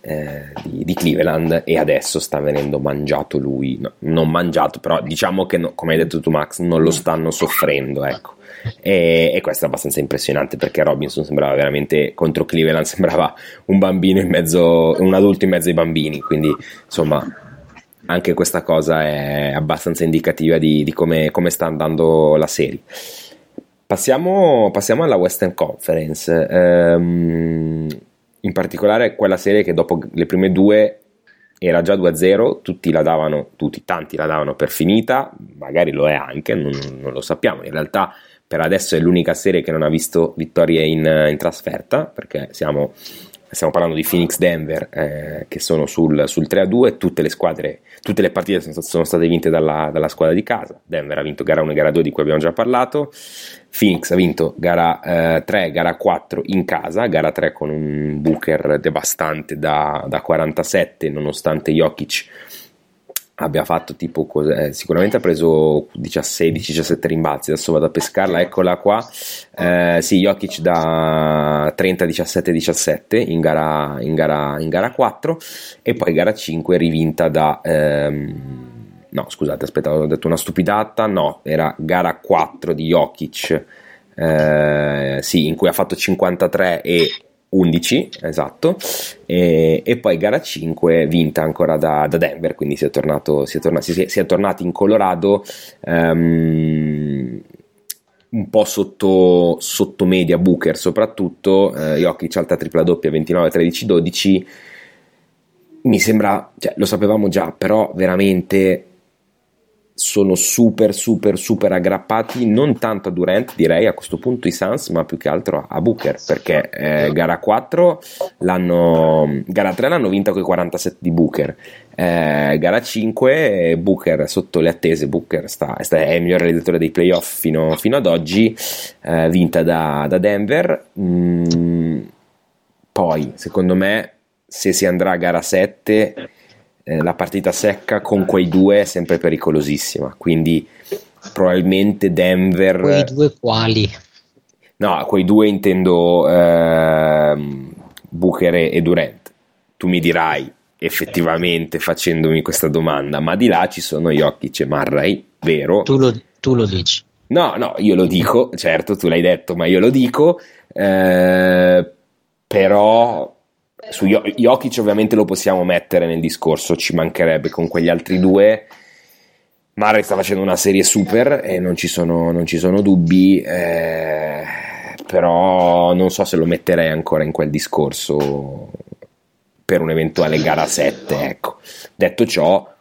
eh, di, di Cleveland e adesso sta venendo mangiato lui. No, non mangiato, però diciamo che, no- come hai detto tu, Max, non lo stanno soffrendo. Ecco. E, e questo è abbastanza impressionante perché Robinson sembrava veramente contro Cleveland, sembrava un bambino in mezzo, un adulto in mezzo ai bambini. Quindi, insomma, anche questa cosa è abbastanza indicativa di, di come, come sta andando la serie. Passiamo, passiamo alla Western Conference, Ehm, in particolare quella serie che dopo le prime due era già 2-0, tutti la davano, tutti, tanti la davano per finita, magari lo è anche, non, non lo sappiamo. In realtà per adesso è l'unica serie che non ha visto vittorie in, in trasferta, perché siamo, stiamo parlando di Phoenix Denver eh, che sono sul, sul 3-2, tutte le squadre, tutte le partite sono, sono state vinte dalla, dalla squadra di casa. Denver ha vinto gara 1 e gara 2 di cui abbiamo già parlato. Phoenix ha vinto gara eh, 3, gara 4 in casa, gara 3 con un Booker devastante da, da 47, nonostante Jokic abbia fatto tipo cos'è? sicuramente ha preso 16-17 rimbalzi adesso vado a pescarla eccola qua eh, sì Jokic da 30-17-17 in gara, in, gara, in gara 4 e poi gara 5 rivinta da ehm, no scusate aspetta ho detto una stupidata no era gara 4 di Jokic eh, sì in cui ha fatto 53 e 11 esatto e, e poi gara 5 vinta ancora da, da Denver quindi si è, tornato, si, è tornati, si, è, si è tornati in Colorado ehm, un po' sotto, sotto media Booker soprattutto eh, Jokic alta tripla doppia 29 13 12 mi sembra, cioè, lo sapevamo già, però veramente sono super super super aggrappati non tanto a Durant direi a questo punto i Suns ma più che altro a Booker perché eh, gara 4 l'hanno gara 3 l'hanno vinta con i 47 di Booker. Eh, gara 5 Booker sotto le attese Booker sta, sta, è il miglior realizzatore dei playoff fino, fino ad oggi eh, vinta da, da Denver. Mm, poi secondo me se si andrà a gara 7 eh, la partita secca con quei due è sempre pericolosissima. Quindi probabilmente Denver. Quei due quali? No, quei due intendo ehm, Booker e Durant. Tu mi dirai effettivamente facendomi questa domanda, ma di là ci sono Jokic e Marray, vero? Tu lo, tu lo dici. No, no, io lo dico, certo, tu l'hai detto, ma io lo dico. Eh, però su Jokic ovviamente lo possiamo mettere nel discorso, ci mancherebbe con quegli altri due. Murray sta facendo una serie super e non ci sono, non ci sono dubbi, eh, però non so se lo metterei ancora in quel discorso per un'eventuale gara 7. Ecco. Detto ciò,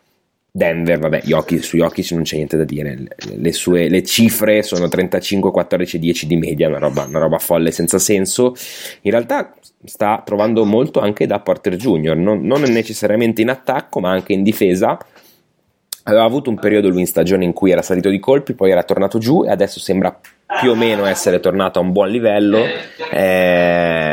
Denver, vabbè, Jokic, su Jokic non c'è niente da dire, le, sue, le cifre sono 35, 14, 10 di media, una roba, una roba folle senza senso. In realtà sta trovando molto anche da Porter Jr., non, non necessariamente in attacco, ma anche in difesa. Aveva avuto un periodo lui in stagione in cui era salito di colpi, poi era tornato giù e adesso sembra più o meno essere tornato a un buon livello. Eh,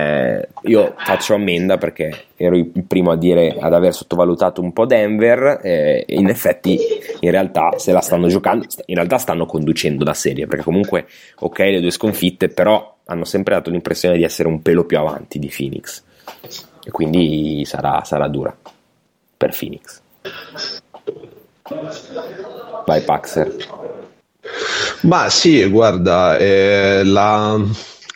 io faccio ammenda perché ero il primo a dire ad aver sottovalutato un po' Denver. Eh, in effetti, in realtà, se la stanno giocando, in realtà stanno conducendo la serie perché comunque, ok, le due sconfitte, però hanno sempre dato l'impressione di essere un pelo più avanti di Phoenix. E quindi sarà, sarà dura per Phoenix. Vai, Paxer. Ma sì, guarda, eh, la,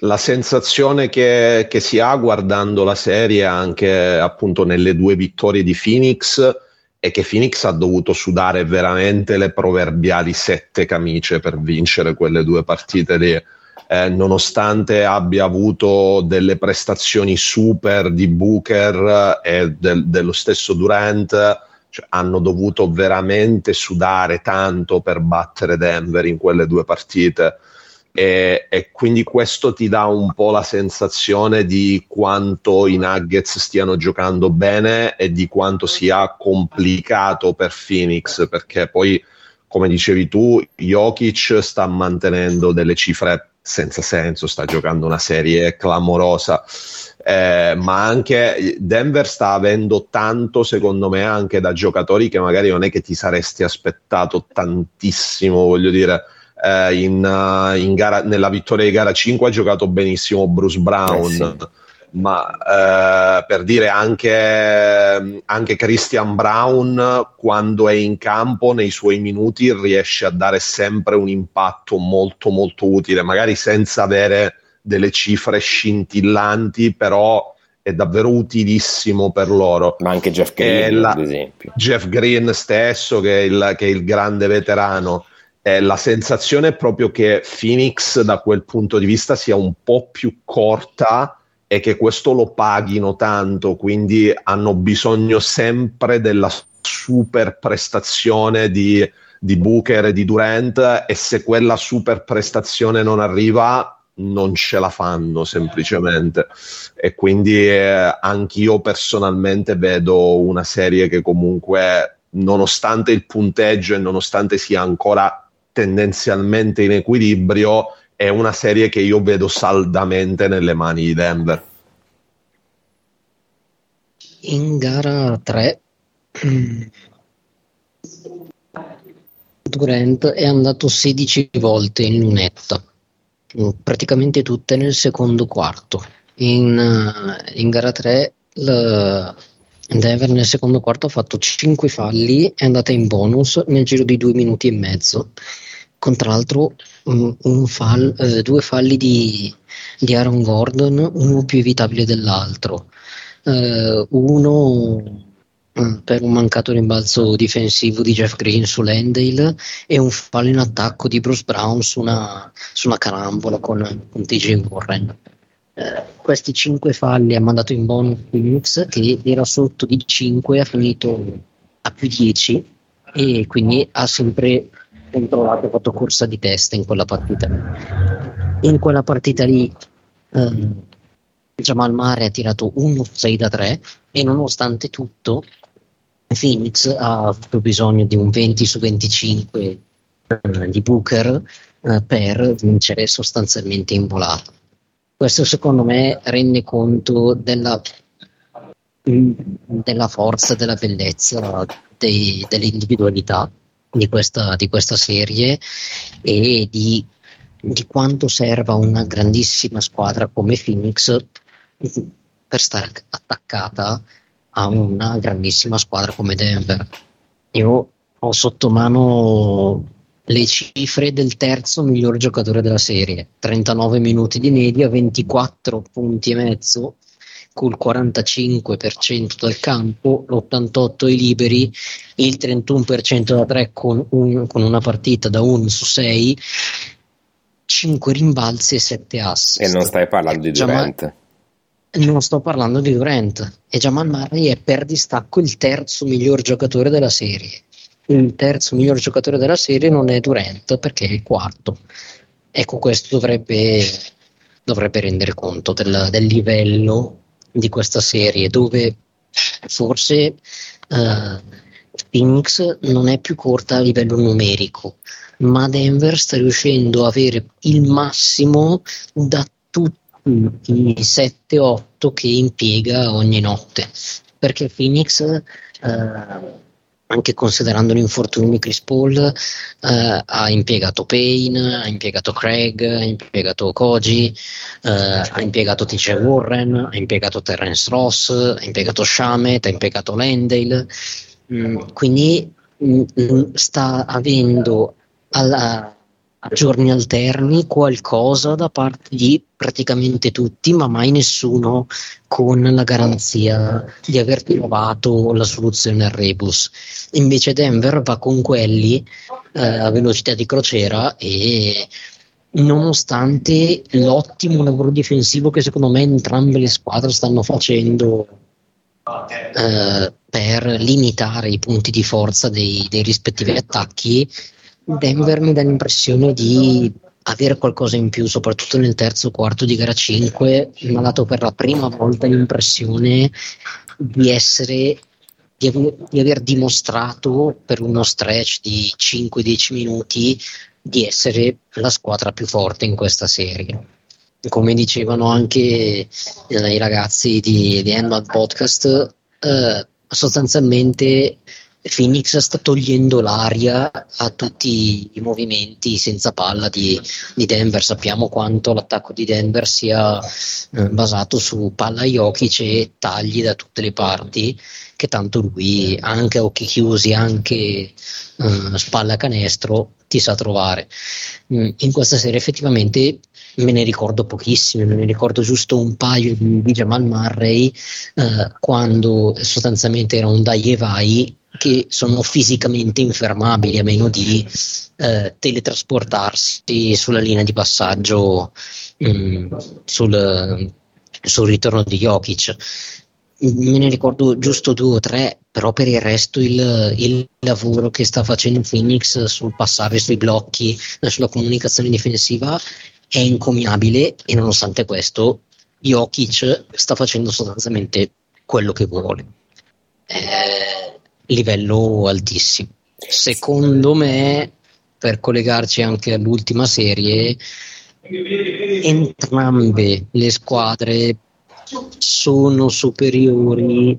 la, sensazione che, che, si ha guardando la serie anche appunto nelle due vittorie di Phoenix è che Phoenix ha dovuto sudare veramente le proverbiali sette camicie per vincere quelle due partite lì. Eh, nonostante abbia avuto delle prestazioni super di Booker e del, dello stesso Durant, cioè, hanno dovuto veramente sudare tanto per battere Denver in quelle due partite. E, e, quindi questo ti dà un po' la sensazione di quanto i Nuggets stiano giocando bene e di quanto sia complicato per Phoenix perché poi come dicevi tu Jokic sta mantenendo delle cifre senza senso sta giocando una serie clamorosa eh, ma anche Denver sta avendo tanto, secondo me, anche da giocatori che magari non è che ti saresti aspettato tantissimo, voglio dire. Eh, in, uh, in gara, nella vittoria di gara 5 ha giocato benissimo Bruce Brown. Eh sì ma eh, per dire anche, anche, Christian Brown quando è in campo nei suoi minuti riesce a dare sempre un impatto molto molto utile magari senza avere delle cifre scintillanti, però è davvero utilissimo per loro. Ma anche Jeff Green, la, ad esempio. Jeff Green stesso, che è il, che è il grande veterano. Eh, la sensazione è proprio che Phoenix da quel punto di vista sia un po' più corta e che questo lo paghino tanto, quindi hanno bisogno sempre della super prestazione di, di Booker e di Durant e se quella super prestazione non arriva non ce la fanno semplicemente. E quindi eh, anch'io personalmente vedo una serie che comunque nonostante il punteggio e nonostante sia ancora tendenzialmente in equilibrio è una serie che io vedo saldamente nelle mani di Denver in gara 3 Durant è andato 16 volte in lunetta praticamente tutte nel secondo quarto. In, uh, in gara 3 il Denver nel secondo quarto ha fatto 5 falli, è andata in bonus nel giro di 2 minuti e mezzo. Con tra l'altro um, un fall, eh, due falli di, di, Aaron Gordon, uno più evitabile dell'altro. Uh, uno Mm, per un mancato rimbalzo difensivo di Jeff Green su Landale e un fallo in attacco di Bruce Brown su una, su una carambola con, con TJ Warren. eh, questi 5 falli ha mandato in bonus Phoenix che era sotto di 5, ha finito a più 10 e quindi ha sempre controllato, ha fatto corsa di testa in quella partita. In quella partita lì eh, Jamal Mare ha tirato un 6 da 3 e nonostante tutto Phoenix ha avuto bisogno di un 20 su 25 eh, di Booker eh, per vincere sostanzialmente in volata. Questo secondo me rende conto della, della forza, della bellezza, dei- dell'individualità di questa, di questa serie e di, di quanto serva una grandissima squadra come Phoenix per stare attaccata a una grandissima squadra come Denver. Io ho sotto mano le cifre del terzo miglior giocatore della serie, 39 minuti di media, 24 punti e mezzo col 45% del campo, l'88 ai liberi, il 31% da 3 con, un- con una partita da 1 su 6, 5 rimbalzi e 7 assist. E non stai parlando di Durant. non sto parlando di Durant e Jamal Murray è per distacco il terzo miglior giocatore della serie. Il terzo miglior giocatore della serie non è Durant perché è il quarto. Ecco, questo dovrebbe, dovrebbe rendere conto del, del livello di questa serie, dove forse eh, Phoenix non è più corta a livello numerico, ma Denver sta riuscendo a avere il massimo da tutti i 7-8 che impiega ogni notte. Perché Phoenix, eh, anche considerando l'infortunio di Chris Paul, eh, ha impiegato Payne, ha impiegato Craig, ha impiegato Koji, eh, ha impiegato TJ Warren, ha impiegato Terrence Ross, ha impiegato Shamet, ha impiegato Landale. Mm, quindi mm, mm, sta avendo alla- a giorni alterni qualcosa da parte di praticamente tutti, ma mai nessuno con la garanzia di aver trovato la soluzione al rebus. Invece Denver va con quelli eh, a velocità di crociera e nonostante l'ottimo lavoro difensivo che secondo me entrambe le squadre stanno facendo eh, per limitare i punti di forza dei, dei rispettivi attacchi, Denver mi dà l'impressione di avere qualcosa in più, soprattutto nel terzo quarto di gara 5. Mi ha dato per la prima volta l'impressione di essere di aver, di aver dimostrato per uno stretch di 5-10 minuti di essere la squadra più forte in questa serie. Come dicevano anche eh, i ragazzi di, di Handball Podcast, eh, sostanzialmente Phoenix sta togliendo l'aria a tutti i movimenti senza palla di, di Denver. Sappiamo quanto l'attacco di Denver sia eh, basato su palla Jokic e tagli da tutte le parti, che tanto lui, anche a occhi chiusi, anche eh, spalla canestro, ti sa trovare. Mm, In questa serie effettivamente me ne ricordo pochissime, me ne ricordo giusto un paio di, Jamal Murray eh, quando sostanzialmente era un dai e vai che sono fisicamente infermabili a meno di eh, teletrasportarsi sulla linea di passaggio mm, sul, sul ritorno di Jokic. Me ne ricordo giusto due o tre, però per il resto il, il lavoro che sta facendo Phoenix sul passare sui blocchi, sulla comunicazione difensiva è incommiabile e nonostante questo Jokic sta facendo sostanzialmente quello che vuole. Eh, livello altissimo. Secondo me, per collegarci anche all'ultima serie, entrambe le squadre sono superiori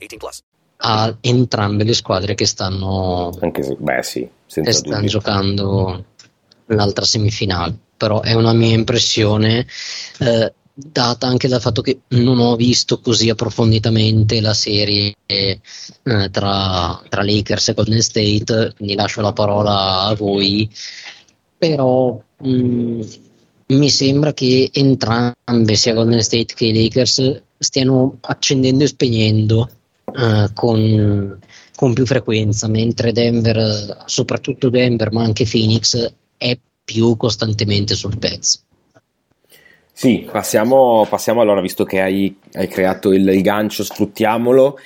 18 plus. a entrambe le squadre che stanno, Anche se, beh, sì, senza che stanno giocando l'altra semifinale. Però è una mia impressione, eh, data anche dal fatto che non ho visto così approfonditamente la serie eh, tra, tra Lakers e Golden State, quindi lascio la parola a voi. Però mh, mi sembra che entrambe, sia Golden State che i Lakers, stiano accendendo e spegnendo eh, con, con più frequenza, mentre Denver, soprattutto Denver, ma anche Phoenix, è più costantemente sul pezzo. Sì, passiamo, passiamo allora, visto che hai, hai creato il, il gancio, sfruttiamolo.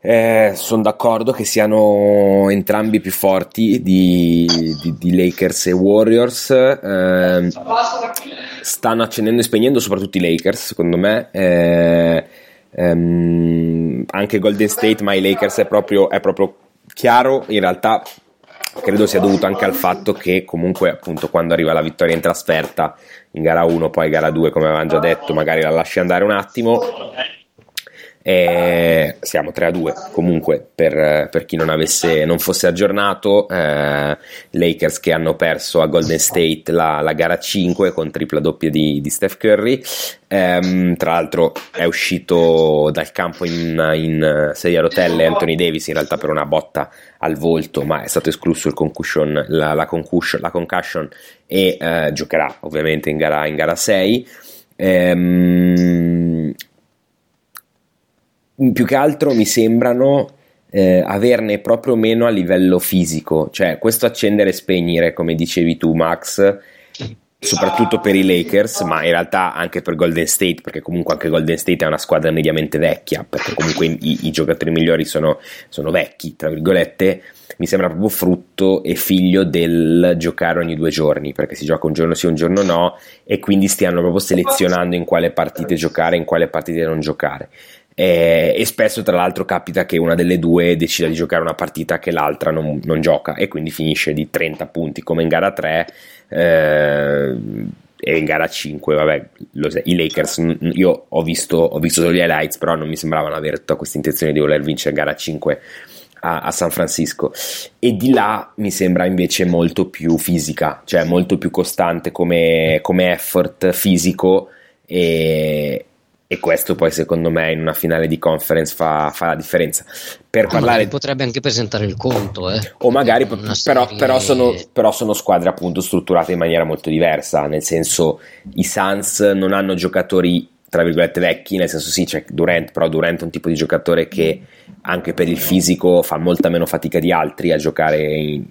Eh, sono d'accordo che siano entrambi più forti di, di- di Lakers e Warriors. Eh, stanno accendendo e spegnendo soprattutto i Lakers, secondo me. Eh, ehm, anche Golden State, ma i Lakers è proprio, è proprio chiaro. In realtà credo sia dovuto anche al fatto che comunque appunto quando arriva la vittoria in trasferta in gara 1 poi gara 2 come avevamo già detto magari la lasci andare un attimo e siamo 3 a 2 comunque per, per chi non, avesse, non fosse aggiornato eh, Lakers che hanno perso a Golden State la, la gara 5 con tripla doppia di, di Steph Curry. Ehm, tra l'altro è uscito dal campo in, in sedia a rotelle Anthony Davis in realtà per una botta al volto ma è stato escluso concussion, la, la concussion, la concussion e eh, giocherà ovviamente in gara, in gara 6 Ehm, più che altro mi sembrano eh, averne proprio meno a livello fisico, cioè questo accendere e spegnere, come dicevi tu, Max, soprattutto per i Lakers, ma in realtà anche per Golden State, perché comunque anche Golden State è una squadra mediamente vecchia, perché comunque i, i giocatori migliori sono, sono vecchi, tra virgolette, mi sembra proprio frutto e figlio del giocare ogni due giorni, perché si gioca un giorno sì, un giorno no, e quindi stiano proprio selezionando in quale partite giocare e in quale partite non giocare. Eh, e spesso tra l'altro capita che una delle due decida di giocare una partita che l'altra non, non gioca e quindi finisce di 30 punti come in gara 3 eh, e in gara 5 vabbè lo i Lakers io ho visto, ho visto solo gli highlights però non mi sembravano avere tutta questa intenzione di voler vincere gara 5 a, a San Francisco. E di là mi sembra invece molto più fisica cioè molto più costante come, come effort fisico e, e questo poi secondo me in una finale di conference fa, fa la differenza. Per Ah, parlare potrebbe anche presentare il conto, eh. o magari Una però, però sono, però sono squadre appunto strutturate in maniera molto diversa. Nel senso i Suns non hanno giocatori tra virgolette vecchi nel senso sì c'è Durant però Durant è un tipo di giocatore che anche per il fisico fa molta meno fatica di altri a giocare in,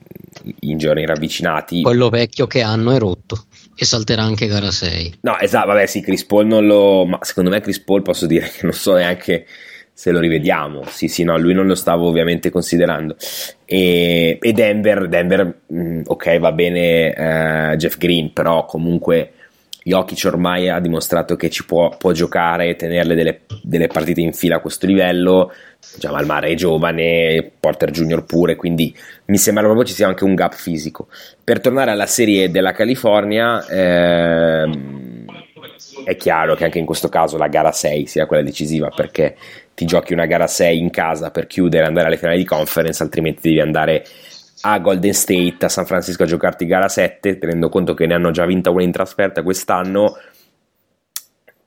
in giorni ravvicinati. Quello vecchio che hanno è rotto e salterà anche gara 6. No, esatto, vabbè, sì, Chris Paul non lo. Ma secondo me, Chris Paul posso dire che non so neanche se lo rivediamo. Sì, sì, no, lui non lo stavo ovviamente considerando. E, e Denver, Denver, mh, ok, va bene eh, Jeff Green, però comunque Jokic ormai ha dimostrato che ci può, può giocare e tenerle delle, delle partite in fila a questo livello. Jamal Murray è giovane, Porter Junior pure, quindi mi sembra proprio ci sia anche un gap fisico. Per tornare alla serie della California, ehm, è chiaro che anche in questo caso la gara 6 sia quella decisiva perché ti giochi una gara 6 in casa per chiudere e andare alle finali di conference, altrimenti devi andare a Golden State, a San Francisco a giocarti gara 7, tenendo conto che ne hanno già vinta una in trasferta quest'anno.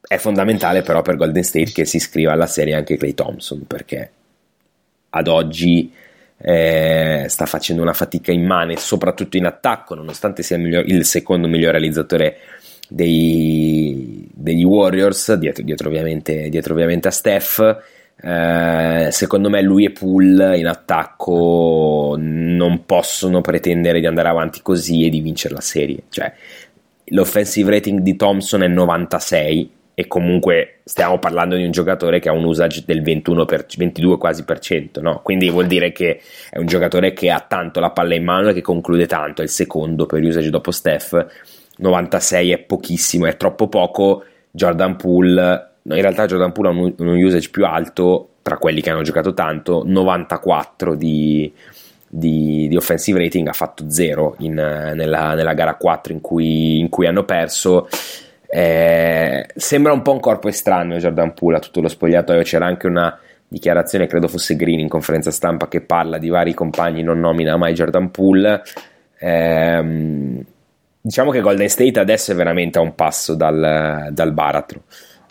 È fondamentale però per Golden State che si iscriva alla serie anche Clay Thompson perché ad oggi eh, sta facendo una fatica immane, soprattutto in attacco, nonostante sia il, miglior, il secondo miglior realizzatore dei, degli Warriors, dietro, dietro, ovviamente, dietro ovviamente a Steph. Eh, secondo me lui e Poole in attacco non possono pretendere di andare avanti così e di vincere la serie. Cioè, l'offensive rating di Thompson è 96 e comunque stiamo parlando di un giocatore che ha un usage del 21 per, 22 quasi per cento, no? quindi vuol dire che è un giocatore che ha tanto la palla in mano e che conclude tanto, è il secondo per usage dopo Steph 96 è pochissimo, è troppo poco. Jordan Poole, no, in realtà Jordan Poole ha un, un, usage più alto tra quelli che hanno giocato tanto, 94 di, di, di offensive rating, ha fatto 0 in, nella, nella, gara 4 in cui, in cui hanno perso. Eh, sembra un po' un corpo estraneo Jordan Poole a tutto lo spogliatoio, c'era anche una dichiarazione, credo fosse Green in conferenza stampa, che parla di vari compagni, non nomina mai Jordan Poole. Eh, Diciamo che Golden State adesso è veramente a un passo dal, dal baratro.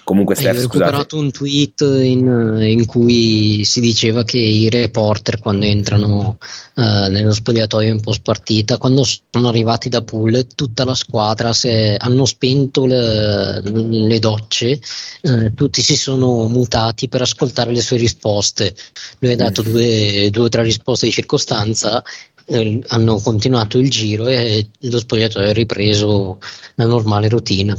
Comunque, Steph, Ho recuperato un tweet in, in, cui si diceva che i reporter, quando entrano uh, nello spogliatoio in post partita, quando sono arrivati da pool, tutta la squadra se, hanno spento le, le docce, uh, tutti si sono mutati per ascoltare le sue risposte. Lui ha dato due, due o tre risposte di circostanza eh, hanno continuato il giro e lo spogliatoio ha ripreso la normale routine.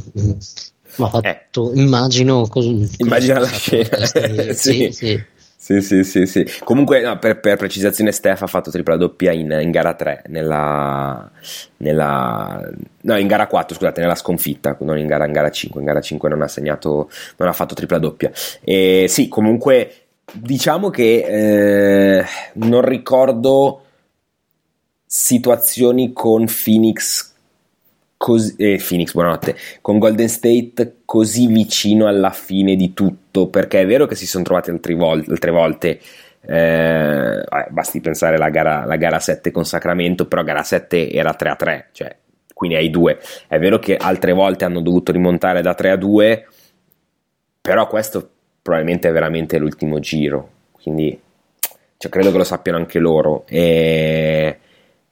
Ma fatto, eh. immagino, cos- immagina la scena. sì. sì. Sì, sì, sì, sì. Comunque, no, per, per, precisazione, Steph ha fatto tripla doppia in, in gara 3, nella, nella, no, in gara 4, scusate, nella sconfitta, non in gara, in gara 5. In gara 5 non ha segnato, non ha fatto tripla doppia. E sì, comunque, diciamo che eh, non ricordo situazioni con Phoenix così, eh, Phoenix, buonanotte, con Golden State così vicino alla fine di tutto, perché è vero che si sono trovati altre volte, altre volte eh, basti pensare alla gara, la gara 7 con Sacramento, però gara 7 era 3 a 3, cioè quindi hai due. È vero che altre volte hanno dovuto rimontare da 3 a 2, però questo probabilmente è veramente l'ultimo giro, quindi cioè, credo che lo sappiano anche loro. E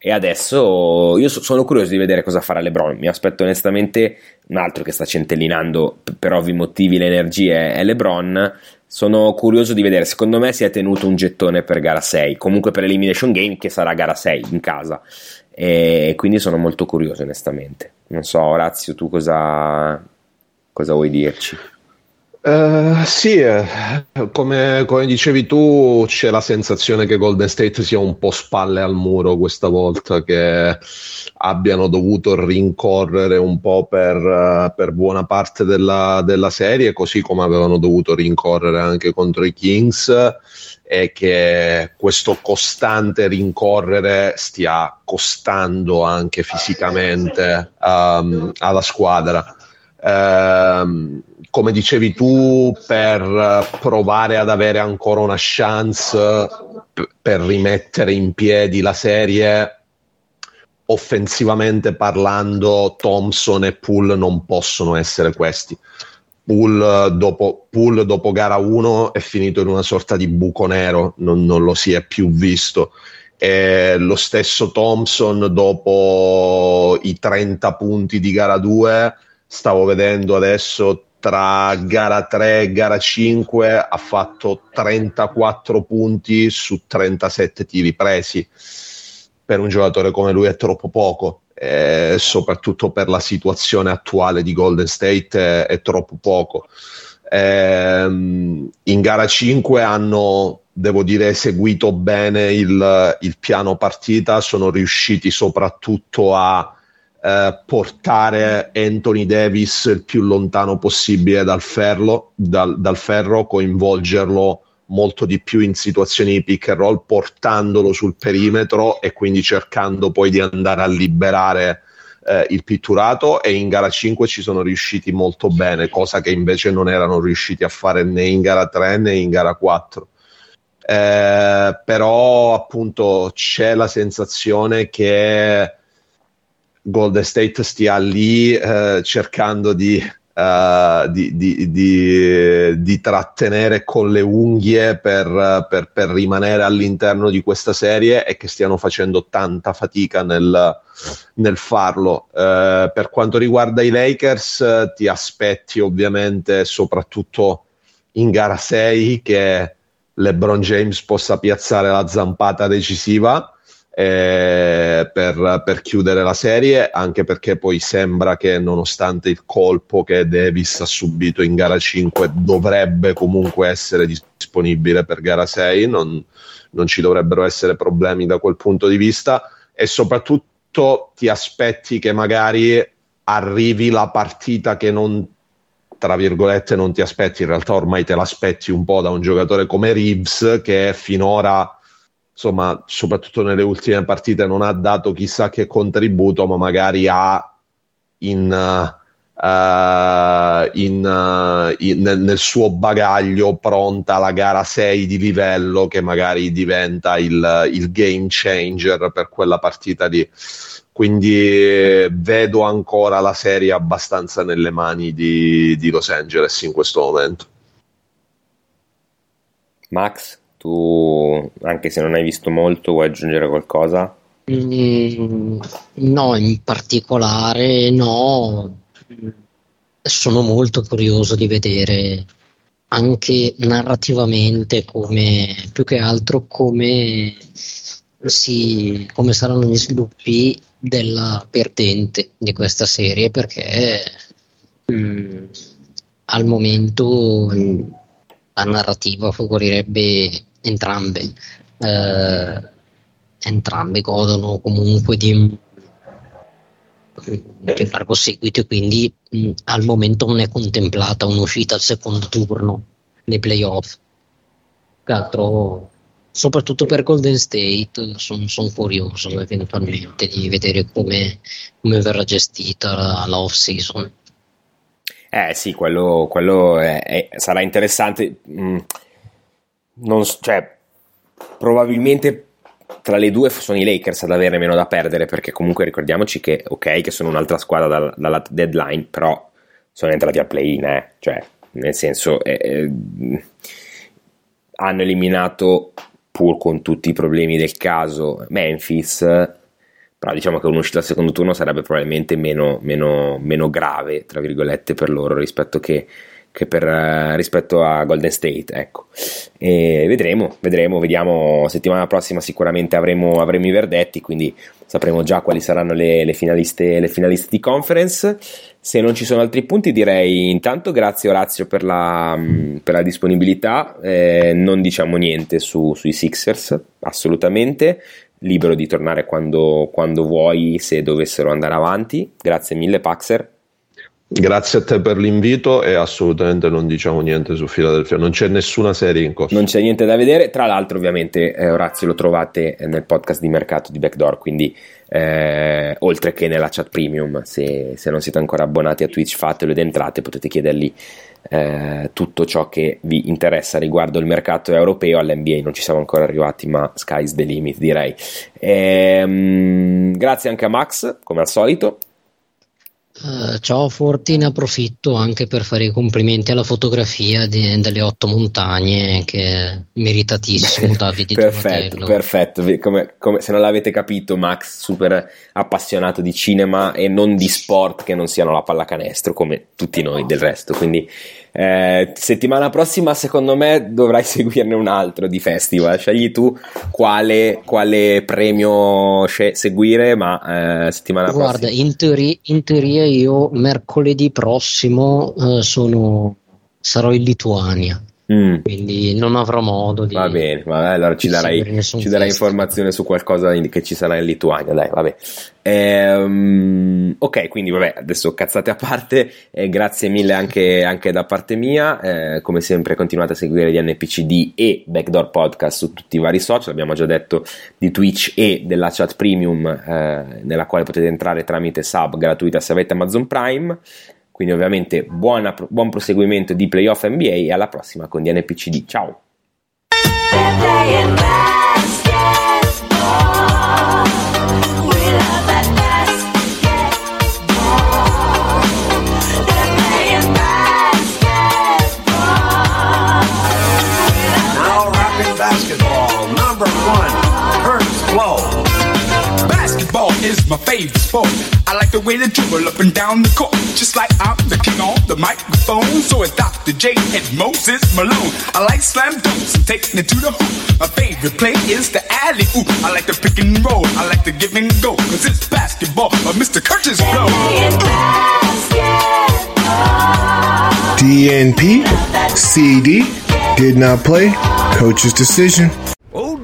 e adesso io sono curioso di vedere cosa farà LeBron. Mi aspetto onestamente un altro che sta centellinando per ovvi motivi le energie è LeBron. Sono curioso di vedere. Secondo me si è tenuto un gettone per gara 6, comunque per Elimination Game che sarà gara 6 in casa. E quindi sono molto curioso onestamente. Non so, Orazio, tu cosa, cosa vuoi dirci? Uh, sì, eh, come, come, dicevi tu, c'è la sensazione che Golden State sia un po' spalle al muro questa volta, che abbiano dovuto rincorrere un po' per, uh, per buona parte della, della, serie, così come avevano dovuto rincorrere anche contro i Kings, e che questo costante rincorrere stia costando anche fisicamente um, alla squadra. Um, come dicevi tu, per provare ad avere ancora una chance per rimettere in piedi la serie, offensivamente parlando, Thompson e Poole non possono essere questi. Poole dopo, Poole dopo gara 1 è finito in una sorta di buco nero, non, non lo si è più visto. E lo stesso Thompson dopo i 30 punti di gara 2 stavo vedendo adesso tra gara 3 e gara 5 ha fatto 34 punti su 37 tiri presi. Per un giocatore come lui è troppo poco, e soprattutto per la situazione attuale di Golden State è, è troppo poco. Ehm, in gara 5 hanno, devo dire, eseguito bene il, il piano partita, sono riusciti soprattutto a eh, portare Anthony Davis il più lontano possibile dal, ferro, dal, dal ferro, coinvolgerlo molto di più in situazioni di pick and roll, portandolo sul perimetro e quindi cercando poi di andare a liberare eh, il pitturato e in gara 5 ci sono riusciti molto bene, cosa che invece non erano riusciti a fare né in gara 3 né in gara 4. Eh, però appunto c'è la sensazione che Golden State stia lì eh, cercando di, uh, di, di, di, trattenere con le unghie per, per, per, rimanere all'interno di questa serie e che stiano facendo tanta fatica nel, nel farlo. Uh, per quanto riguarda i Lakers, ti aspetti ovviamente soprattutto in gara 6 che LeBron James possa piazzare la zampata decisiva eh, per, per, chiudere la serie, anche perché poi sembra che nonostante il colpo che Davis ha subito in gara 5 dovrebbe comunque essere disponibile per gara 6, non, non ci dovrebbero essere problemi da quel punto di vista. E soprattutto ti aspetti che magari arrivi la partita che non tra virgolette non ti aspetti, in realtà ormai te l'aspetti un po' da un giocatore come Reeves che finora, insomma, soprattutto nelle ultime partite non ha dato chissà che contributo, ma magari ha in, uh, in, uh, in, nel, suo bagaglio pronta la gara 6 di livello che magari diventa il, il game changer per quella partita lì quindi vedo ancora la serie abbastanza nelle mani di, di, Los Angeles in questo momento. Max, tu anche se non hai visto molto, vuoi aggiungere qualcosa? Mm, no, in particolare no. Sono molto curioso di vedere anche narrativamente come più che altro come, si, come saranno gli sviluppi della perdente di questa serie perché mm, al momento mm, la narrativa favorirebbe entrambe. Eh, entrambe godono comunque di un largo seguito e quindi mh, al momento non è contemplata un'uscita al secondo turno nei playoff. Altro soprattutto per Golden State sono son curioso eventualmente di vedere come, come verrà gestita la, la, off season eh sì quello, quello è, è, sarà interessante mm, non, cioè, probabilmente tra le due sono i Lakers ad avere meno da perdere perché comunque ricordiamoci che ok che sono un'altra squadra dalla, dalla deadline però sono entrati a play-in eh? cioè nel senso eh, eh, hanno eliminato pur con tutti i problemi del caso, Memphis, però diciamo che un'uscita al secondo turno sarebbe probabilmente meno, meno, meno grave, tra virgolette, per loro rispetto, che, che per, uh, rispetto a Golden State. Ecco. E vedremo, vedremo, vediamo, settimana prossima sicuramente avremo, avremo i verdetti, quindi sapremo già quali saranno le, le, finaliste, le finaliste di conference. Se non ci sono altri punti, direi intanto grazie Orazio per la, mm, per la disponibilità. Eh, non diciamo niente su, sui Sixers, assolutamente. Libero di tornare quando, quando vuoi, se dovessero andare avanti. Grazie mille, Paxer. Grazie a te per l'invito e assolutamente non diciamo niente su Philadelphia, non c'è nessuna serie in corso. Non c'è niente da vedere, tra l'altro ovviamente eh, Orazio lo trovate nel podcast di mercato di Backdoor, quindi eh, oltre che nella chat premium, se, se, non siete ancora abbonati a Twitch fatelo ed entrate, potete chiedergli eh, tutto ciò che vi interessa riguardo il mercato europeo, all'NBA non ci siamo ancora arrivati ma sky's the limit direi. Ehm, grazie anche a Max come al solito Uh, ciao Forti, ne approfitto anche per fare i complimenti alla fotografia di, delle otto montagne che è meritatissimo Davide perfetto, perfetto. Come, come, se non l'avete capito Max super appassionato di cinema e non di sport che non siano la pallacanestro come tutti noi del resto quindi eh, settimana prossima, secondo me, dovrai seguirne un altro di festival. Scegli tu quale, quale premio sce- seguire, ma eh, settimana Guarda, prossima. In, teoria, in teoria io mercoledì prossimo eh, sono, sarò in Lituania. Mm. quindi non avrò modo di... Va bene, vabbè, allora ci darai, ci darai informazione su qualcosa in- che ci sarà in Lituania, dai, vabbè. Ehm, ok, quindi vabbè, adesso cazzate a parte, eh, grazie mille anche, anche da parte mia, eh, come sempre continuate a seguire gli NPCD e Backdoor Podcast su tutti i vari social, abbiamo già detto di Twitch e della chat premium eh, nella quale potete entrare tramite sub gratuita se avete Amazon Prime. Quindi ovviamente buona- buon proseguimento di playoff NBA e alla prossima con DNPCD. Ciao! My favorite sport. I like the way they dribble up and down the court. Just like I'm the king on the microphone. So is Dr. J and Moses Malone. I like slam dunks and taking it to the hoop. My favorite play is the alley oop. I like the pick and roll. I like the give and go. Cause it's basketball of Mr. Curtis Blow. DNP, CD, did not play, coach's decision. Old